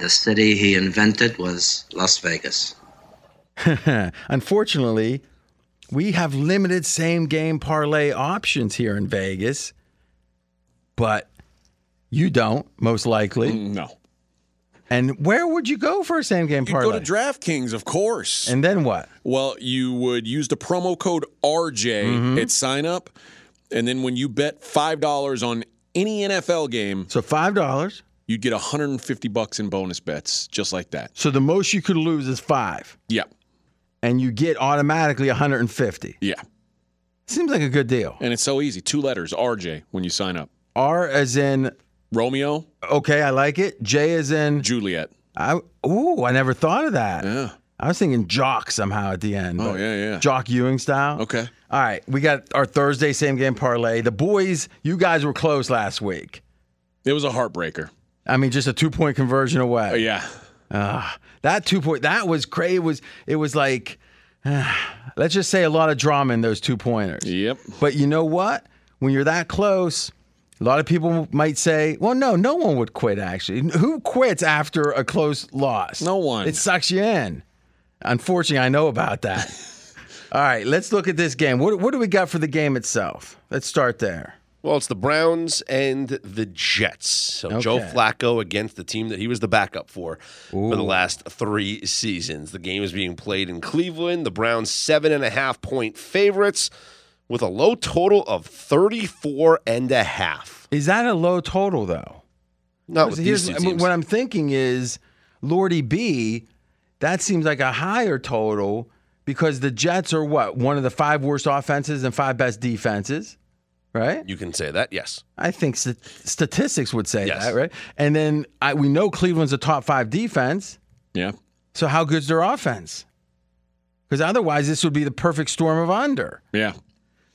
The city he invented was Las Vegas. Unfortunately, we have limited same game parlay options here in Vegas, but you don't, most likely. No. And where would you go for a same game You parlay? go to DraftKings, of course. and then what? well, you would use the promo code RJ Mm-hmm. at sign up. And then when you bet $5 on any NFL game, So five dollars. You'd get 150 bucks in bonus bets, just like that. So the most you could lose is five, Yeah. and you get automatically 150. Yeah. Seems like a good deal. And it's so easy. Two letters, RJ, when you sign up. R as in Romeo, okay, I like it. J as in Juliet. I. Ooh, I never thought of that. Yeah. I was thinking jock somehow at the end. Oh, yeah, yeah. Jock Ewing style. Okay. All right, we got our Thursday same game parlay. The boys, you guys were close last week. It was a heartbreaker. I mean, just a two point conversion away. Oh, yeah. Ah, that two point that was crazy. It was it was like let's just say a lot of drama in those two pointers. Yep. But you know what? When you're that close, a lot of people might say, "Well, no, no one would quit." Actually, who quits after a close loss? No one. It sucks you in. Unfortunately, I know about that. All right, let's look at this game. What what do we got for the game itself? Let's start there. Well, it's the Browns and the Jets. So Joe Flacco against the team that he was the backup for for the last three seasons. The game is being played in Cleveland. The Browns seven and a half point favorites with a low total of 34 and a half. Is that a low total though? No, with these two I mean, what I'm thinking is, Lordy B, that seems like a higher total because the Jets are what one of the five worst offenses and five best defenses, right? you can say that, yes. I think st- statistics would say Yes. that, right? And then I, we know Cleveland's a top five defense. Yeah. So how good's their offense? Because otherwise, this would be the perfect storm of under. Yeah.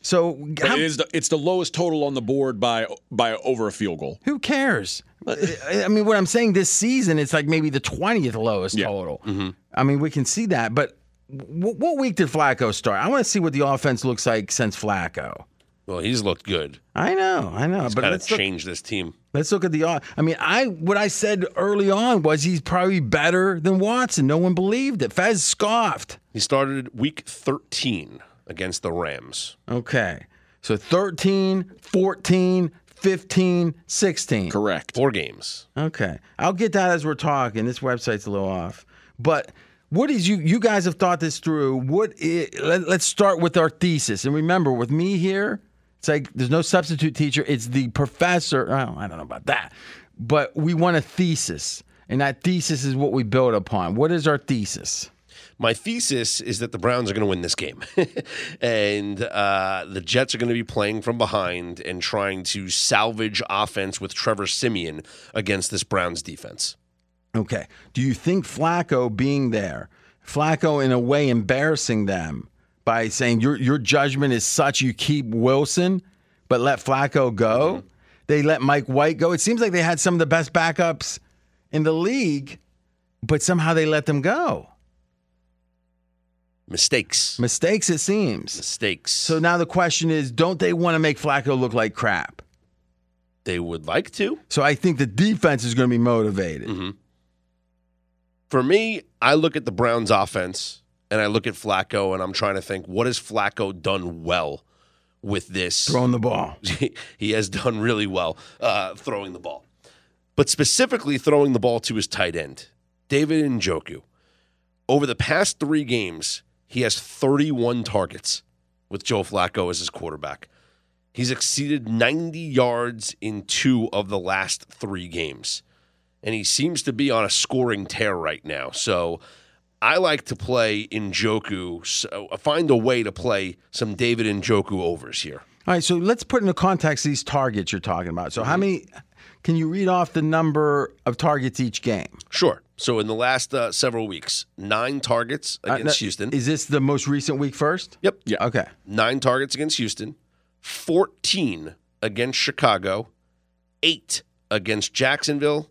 So how- it is the, it's the lowest total on the board by by over a field goal. Who cares? I I mean, what I'm saying this season, it's like maybe the 20th lowest Yeah. total. Mm-hmm. I mean, we can see that. But w- what week did Flacco start? I want to see what the offense looks like since Flacco. Well, he's looked good. I know, I know. but Kind of let's look, this team. let's look at the. I mean, I what I said early on was he's probably better than Watson. No one believed it. Fez scoffed. He started week 13 against the Rams. Okay. So 13, 14, 15, 16. Correct. Four games. Okay, I'll get that as we're talking. This website's a little off, but what is you? You guys have thought this through. What? let, let's start with our thesis. And remember, with me here, it's like there's no substitute teacher. It's the professor. Oh, I don't know about that, but we want a thesis, and that thesis is what we build upon. What is our thesis? My thesis is that the Browns are going to win this game, and uh, the Jets are going to be playing from behind and trying to salvage offense with Trevor Siemian against this Browns defense. Okay. Do you think Flacco being there, Flacco in a way embarrassing them by saying your your judgment is such you keep Wilson, but let Flacco go? Mm-hmm. They let Mike White go. It seems like they had some of the best backups in the league, but somehow they let them go. Mistakes, Mistakes, it seems. mistakes. So now the question is, don't they want to make Flacco look like crap? they would like to. So I think the defense is going to be motivated. Mm-hmm. For me, I look at the Browns offense and I look at Flacco and I'm trying to think what has Flacco done well with this Throwing the ball. he has done really well uh, throwing the ball, but specifically throwing the ball to his tight end, David Njoku. Over the past three games, he has 31 targets with Joe Flacco as his quarterback. He's exceeded 90 yards in two of the last three games. And he seems to be on a scoring tear right now. So I like to play Njoku, so find a way to play some David Njoku overs here. All right, so let's put into context these targets you're talking about. So, how many can you read off the number of targets each game? Sure. So in the last uh, several weeks, nine targets Uh, against no- Houston. Is this the most recent week first? yep. Yeah. Okay. Nine targets against Houston, 14 against Chicago, eight against Jacksonville,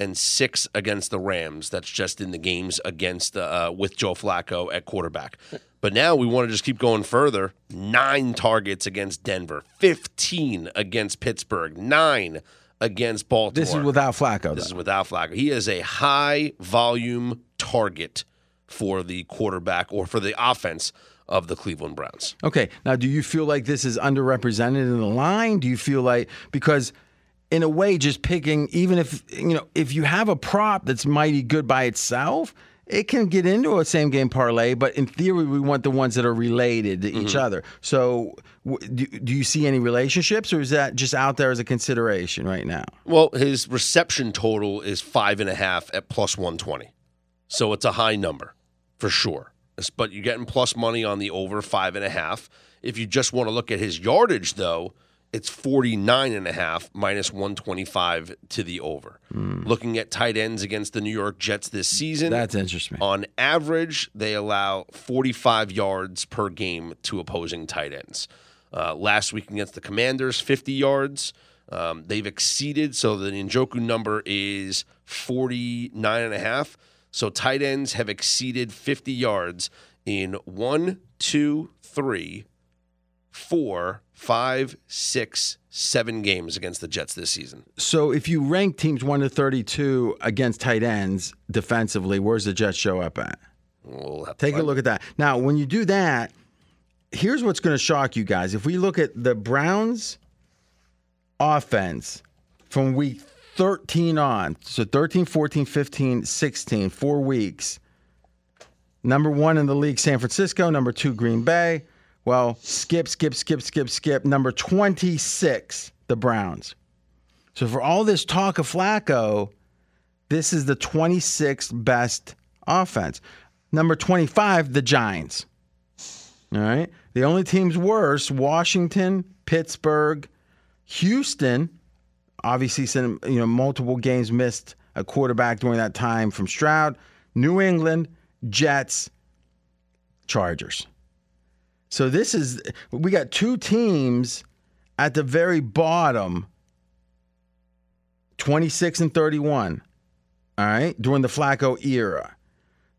and six against the Rams. That's just in the games against uh, with Joe Flacco at quarterback. But now we want to just keep going further. Nine targets against Denver, 15 against Pittsburgh, nine against Baltimore. This is without Flacco. This is without Flacco. He is a high volume target for the quarterback or for the offense of the Cleveland Browns. Okay. Now, do you feel like this is underrepresented in the line? Do you feel like because in a way, just picking, even if you know, if you have a prop that's mighty good by itself, it can get into a same game parlay. But in theory, we want the ones that are related to each mm-hmm. other. So, w- do, do you see any relationships, or is that just out there as a consideration right now? Well, his reception total is five and a half at plus 120. So it's a high number for sure. But you're getting plus money on the over five and a half. If you just want to look at his yardage, though, it's 49 and a half minus 125 to the over. Looking at tight ends against the New York Jets this season, That's interesting. on average, they allow 45 yards per game to opposing tight ends. Uh, last week against the Commanders, 50 yards. Um, they've exceeded, so the Njoku number is 49 and a half. So tight ends have exceeded 50 yards in one, two, three, four, five, six, seven games against the Jets this season. So, if you rank teams one to thirty-two against tight ends defensively, where's the Jets show up at? We'll Take a look at that. Now, when you do that, here's what's going to shock you guys. If we look at the Browns offense from week 13 on, so 13, 14, 15, 16, four weeks. Number one in the league, San Francisco. Number two, Green Bay. Well, skip, skip, skip, skip, skip. Number 26, the Browns. So for all this talk of Flacco, this is the 26th best offense. Number 25, the Giants. All right. The only teams worse Washington, Pittsburgh, Houston. Obviously, you know multiple games missed a quarterback during that time from Stroud. New England, Jets, Chargers. So this is we got two teams at the very bottom, 26 and 31. All right, during the Flacco era.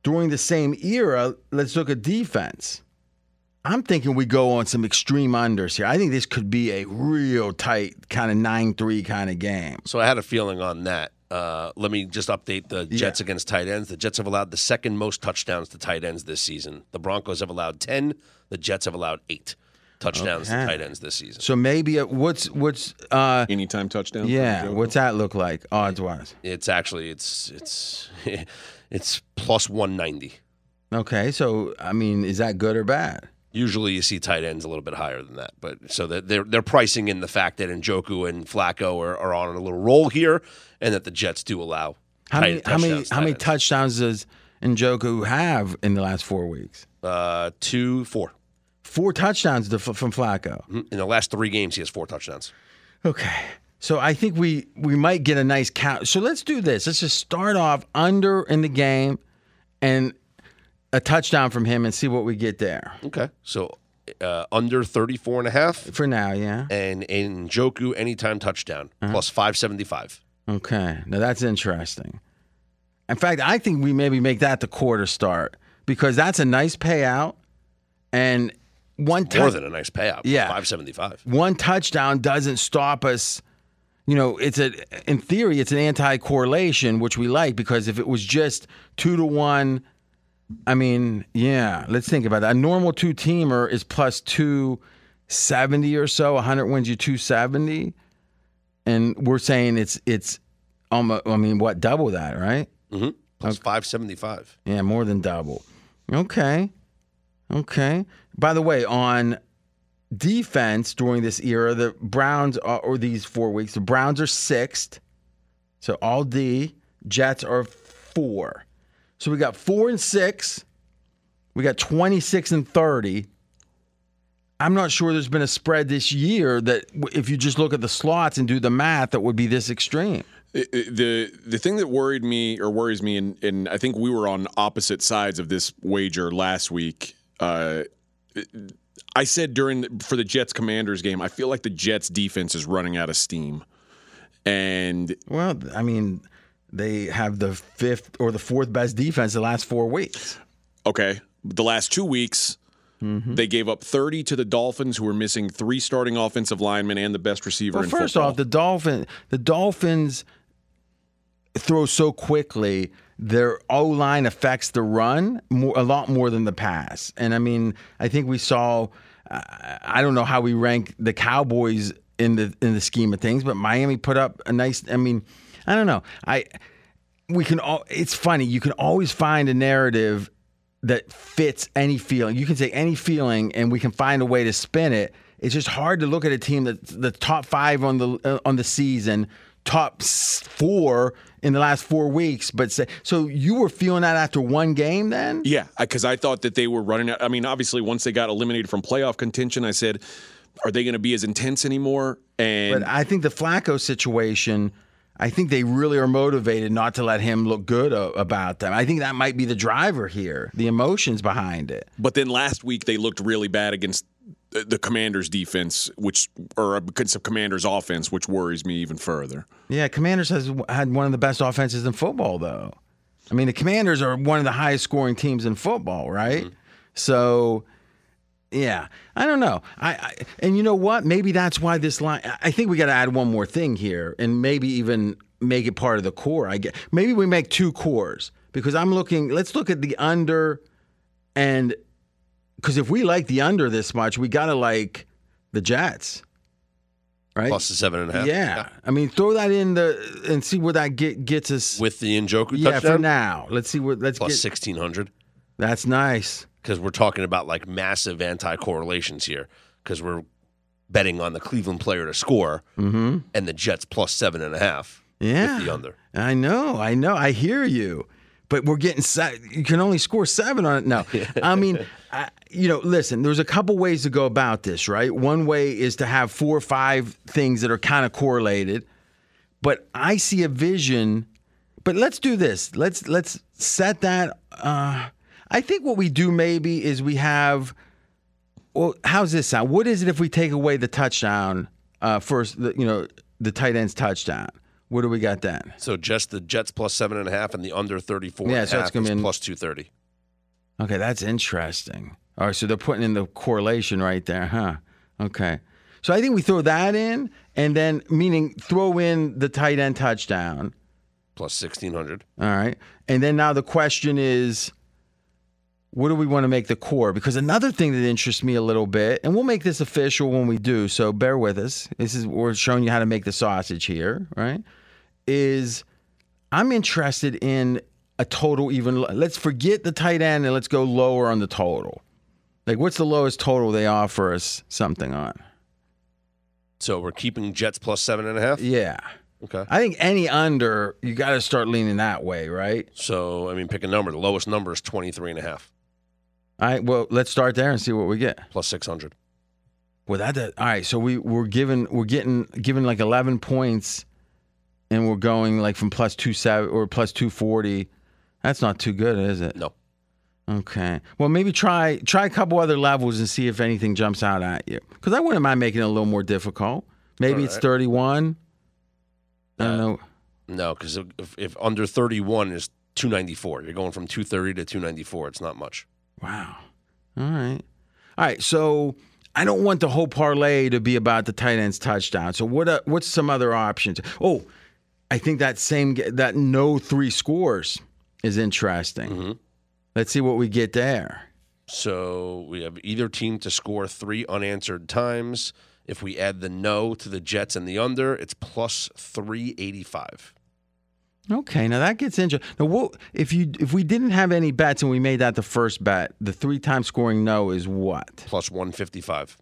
During the same era, let's look at defense. I'm thinking we go on some extreme unders here. I think this could be a real tight kind of 9 3 kind of game. So I had a feeling on that. Uh, let me just update the Jets against tight ends. The Jets have allowed the second most touchdowns to tight ends this season. The Broncos have allowed 10. The Jets have allowed eight touchdowns Okay. to tight ends this season. So maybe a, what's what's uh Anytime touchdown. yeah, what's that look like odds wise? It's actually it's it's it's plus 190. Okay, so I mean, is that good or bad? Usually you see tight ends a little bit higher than that, but so that they're they're pricing in the fact that Njoku and Flacco are, are on a little roll here, and that the Jets do allow How many how many how many ends. touchdowns does Njoku have in the last four weeks? Uh, two, four. Four touchdowns to, from Flacco. In the last three games, he has four touchdowns. Okay. So I think we we might get a nice count. So let's do this. Let's just start off under in the game and a touchdown from him and see what we get there. Okay. So uh, under 34 and a half For now, yeah. and Njoku anytime touchdown Uh-huh. plus 575. Okay. Now that's interesting. In fact, I think we maybe make that the quarter start because that's a nice payout and one More than a nice payout. Yeah. 575. one touchdown doesn't stop us. You know, it's a in theory it's an anti-correlation, which we like because if it was just two to one, I mean, yeah, let's think about that. A normal two-teamer is plus two seventy or so. hundred wins you two seventy, and we're saying it's it's almost. I mean, what double that, right? Mm-hmm. Plus 575. Yeah, more than double. Okay. Okay. By the way, on defense during this era, the Browns are, or these four weeks, the Browns are sixth. So all D. Jets are four. So we got four and six. We got 26 and 30. I'm not sure there's been a spread this year that, if you just look at the slots and do the math, that would be this extreme. It- it- the the thing that worried me or worries me, and, and I think we were on opposite sides of this wager last week. Uh, I said during the, for the Jets Commanders game, I feel like the Jets defense is running out of steam, and Well, I mean, they have the fifth or the fourth best defense the last four weeks. okay, the last two weeks Mm-hmm. They gave up 30 to the Dolphins, who were missing three starting offensive linemen and the best receiver Well, first football. off, the Dolphin, the Dolphins throw so quickly. Their O line affects the run more, a lot more than the pass. And I mean, I think we saw. Uh, I don't know how we rank the Cowboys in the in the scheme of things, but Miami put up a nice. I mean, I don't know. I we can all. It's funny. You can always find a narrative that fits any feeling. You can say any feeling, and we can find a way to spin it. It's just hard to look at a team that's the top five on the uh, on the season, top four in the last four weeks. But say, so you were feeling that after one game, then? Yeah, because I thought that they were running out. I mean, obviously, once they got eliminated from playoff contention, I said, are they going to be as intense anymore? And But I think the Flacco situation. I think they really are motivated not to let him look good uh, about them. I think that might be the driver here, the emotions behind it. But then last week they looked really bad against the, the Commanders' defense, which or against the Commanders' offense, which worries me even further. Yeah, Commanders has had one of the best offenses in football, though. I mean, the Commanders are one of the highest scoring teams in football, right? So, yeah, I don't know. I, I and you know what? Maybe that's why this line. I think we got to add one more thing here, and maybe even make it part of the core. I get. Maybe we make two cores because I'm looking. Let's look at the under, and because if we like the under this much, we got to like the Jets, right? Plus the seven and a half. Yeah. I mean, throw that in the and see where that get, gets us. With the Njoku yeah, for now. Let's see what. Let's Plus sixteen hundred. That's nice. Because we're talking about like massive anti correlations here because we're betting on the Cleveland player to score Mm-hmm. and the Jets plus seven and a half Yeah. with the under. I know. I know. I hear you. But we're getting se- you can only score seven on it. No, I mean, I, you know, listen. There's a couple ways to go about this, right? One way is to have four or five things that are kind of correlated, but I see a vision. But let's do this. Let's let's set that. Uh, I think what we do maybe is we have. Well, how's this sound? What is it if we take away the touchdown uh, first? The, you know, the tight end's touchdown. What do we got then? So just the Jets plus seven and a half and the under 34 Yeah, so it's gonna be in- plus 230. Okay, that's interesting. All right, so they're putting in the correlation right there, huh? Okay. So I think we throw that in, and then meaning throw in the tight end touchdown. Plus 1600. All right. And then now the question is what do we want to make the core? Because another thing that interests me a little bit, and we'll make this official when we do, so bear with us. This is we're showing you how to make the sausage here, right? Is I'm interested in a total even let's forget the tight end and let's go lower on the total. Like what's the lowest total they offer us something on? So we're keeping Jets plus seven and a half. Yeah. Okay. I think any under, you got to start leaning that way, right? So, I mean, pick a number. The lowest number is 23 and a half All right, well, let's start there and see what we get. plus 600. Well, that, that all right. So we we're given we're getting given like eleven points, and we're going like from plus two seven or plus two forty. That's not too good, is it? No. Okay. Well, maybe try try a couple other levels and see if anything jumps out at you. Because I wouldn't mind making it a little more difficult. Maybe All it's right. thirty one. I don't Uh, know. No, because if, if under 31 is 294, you're going from 230 to 294. It's not much. Wow. All right. All right. So I don't want the whole parlay to be about the tight end's touchdown. So what? Uh, what's some other options? Oh, I think that same that no three scores is interesting. Mm-hmm. Let's see what we get there. So we have either team to score three unanswered times. If we add the no to the Jets and the under, it's plus 385. Okay, now that gets interesting. Now, what if you if we didn't have any bets and we made that the first bet? The three times scoring no is what? Plus 155.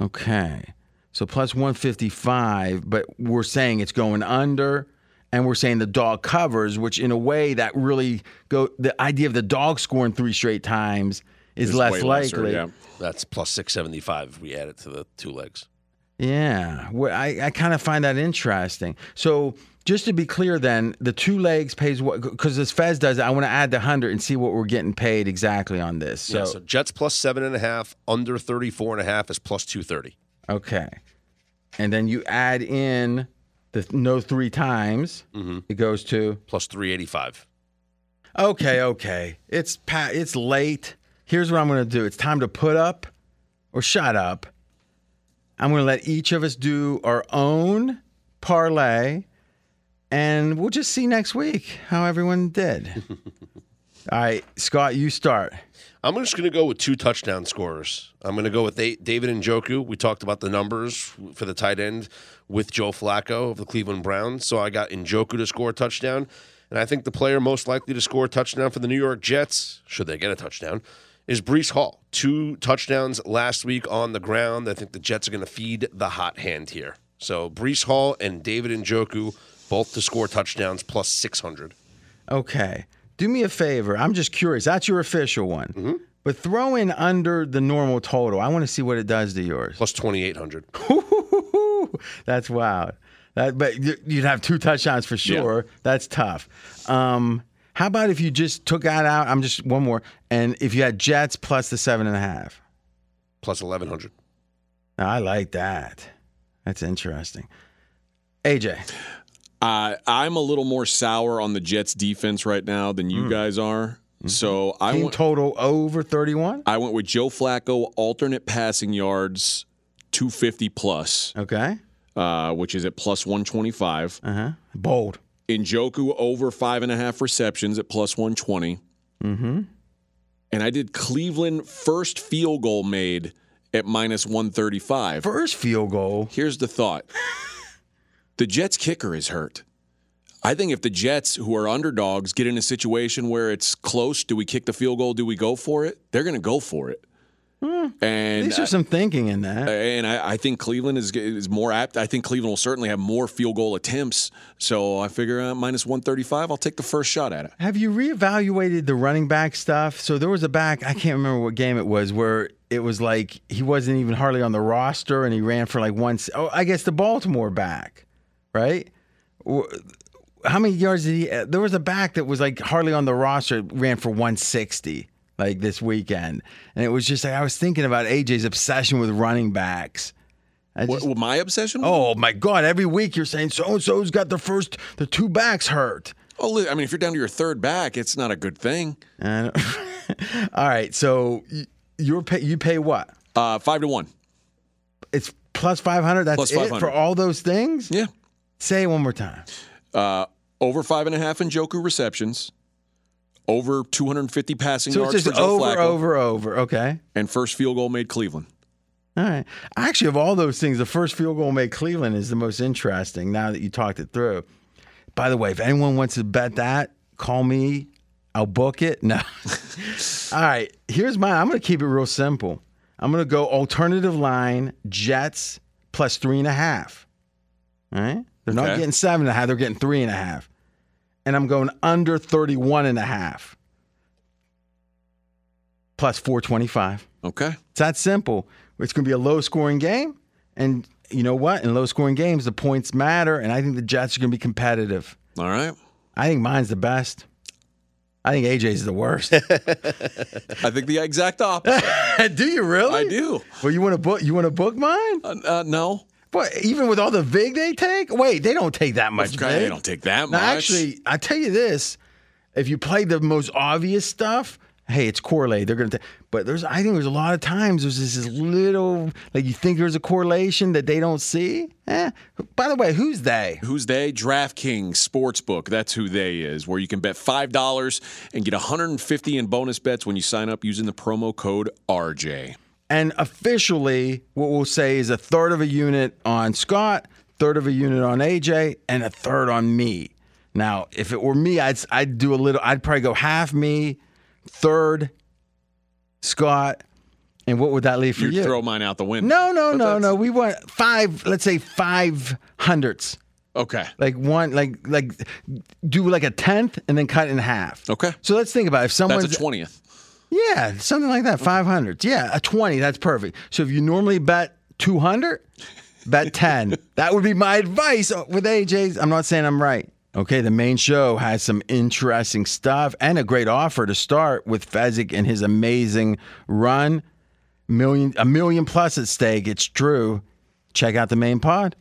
Okay. So plus 155, but we're saying it's going under and we're saying the dog covers, which in a way that really go the idea of the dog scoring three straight times is It's less way lesser, likely. yeah. That's plus 675 if we add it to the two legs. Yeah, well, I, I kind of find that interesting. So just to be clear, then the two legs pays what? Because as Fez does, I want to add the hundred and see what we're getting paid exactly on this. So, yeah, so Jets plus seven and a half, under 34 and a half is plus 230. okay, and then you add in the no three times. Mm-hmm. It goes to Plus 385. okay, okay. It's pa- it's late. Here's what I'm going to do. It's time to put up or shut up. I'm going to let each of us do our own parlay, and we'll just see next week how everyone did. All right, Scott, you start. I'm just going to go with two touchdown scorers. I'm going to go with Da- David Njoku. We talked about the numbers for the tight end with Joe Flacco of the Cleveland Browns. So I got Njoku to score a touchdown. And I think the player most likely to score a touchdown for the New York Jets, should they get a touchdown, is Breece Hall. Two touchdowns last week on the ground. I think the Jets are going to feed the hot hand here. So Breece Hall and David Njoku both to score touchdowns plus 600. Okay. Do me a favor. I'm just curious. That's your official one. But throw in under the normal total. I want to see what it does to yours. Plus 2,800. That's wild. That, but you- you'd have two touchdowns for sure. That's tough. Um, how about if you just took that out? I'm just one more, and if you had Jets plus the seven and a half. Plus 1,100. Now, I like that. That's interesting. AJ, Uh, I'm a little more sour on the Jets defense right now than you guys are. So I team went, total over 31. I went with Joe Flacco, alternate passing yards, 250 plus, Okay. uh, which is at plus 125. Uh huh. Bold. Njoku over five and a half receptions at plus 120. Mm-hmm. And I did Cleveland first field goal made at minus 135. First field goal. Here's the thought the Jets kicker is hurt. I think if the Jets, who are underdogs, get in a situation where it's close, do we kick the field goal? Do we go for it? They're going to go for it. Hmm. And These are some thinking in that. and I, I think Cleveland is is more apt. I think Cleveland will certainly have more field goal attempts. So I figure uh, minus one thirty five. I'll take the first shot at it. Have you reevaluated the running back stuff? So there was a back, I can't remember what game it was, where it was like he wasn't even hardly on the roster and he ran for like once. Oh, I guess the Baltimore back, right? How many yards did he? uh, There was a back that was like hardly on the roster, ran for 160 like this weekend. And it was just like, I was thinking about AJ's obsession with running backs. I just- what my obsession? oh my God, every week you're saying so and so's got the first, the two backs hurt. Oh, I mean, if you're down to your third back, it's not a good thing. All right, so you're pay, you pay what? Uh, five to one. It's plus five hundred. That's Plus it for all those things. Yeah. Say it one more time. Uh, over five and a half Njoku receptions. Over 250 passing So it's yards just for Joe over, Flacco, over, over. Okay. and first field goal made Cleveland. All right. Actually, of all those things, the first field goal made Cleveland is the most interesting. Now that you talked it through. By the way, if anyone wants to bet that, call me. I'll book it. No. all right. Here's mine. I'm going to keep it real simple. I'm going to go alternative line Jets plus three and a half. All right. They're not getting seven and a half. They're getting three and a half. And I'm going under 31 and a half. Plus 425. Okay. It's that simple. It's going to be a low scoring game. And you know what? In low scoring games, the points matter. And I think the Jets are going to be competitive. All right. I think mine's the best. I think AJ's the worst. I think the exact opposite. do you really? I do. Well, you want to book? You want to book mine? Uh, uh, no. Even with all the vig they take, wait, they don't take that much. Okay, they don't take that Now, much. actually, I tell you this: if you play the most obvious stuff, hey, it's correlated. They're going to. But there's, I think there's a lot of times there's this, this little, like you think there's a correlation that they don't see. Eh. By the way, who's they? Who's they? DraftKings Sportsbook. That's who they is. Where you can bet five dollars and get 150 in bonus bets when you sign up using the promo code RJ. And officially, what we'll say is a third of a unit on Scott, third of a unit on AJ, and a third on me. Now, if it were me, I'd I'd do a little. I'd probably go half me, third Scott, and what would that leave for You you? throw mine out the window. no, no, But no, that's- no. We want five. Let's say five hundredths. Okay. Like one, like like do like a tenth and then cut in half. Okay. So let's think about it. if someone's That's a twentieth. Yeah, something like that. Five hundred. Yeah, a twenty. That's perfect. So if you normally bet two hundred, bet ten. that would be my advice uh, with AJ's. I'm not saying I'm right. Okay, the main show has some interesting stuff and a great offer to start with Fezzik and his amazing run. Million, a million plus at stake. It's true. Check out the main pod.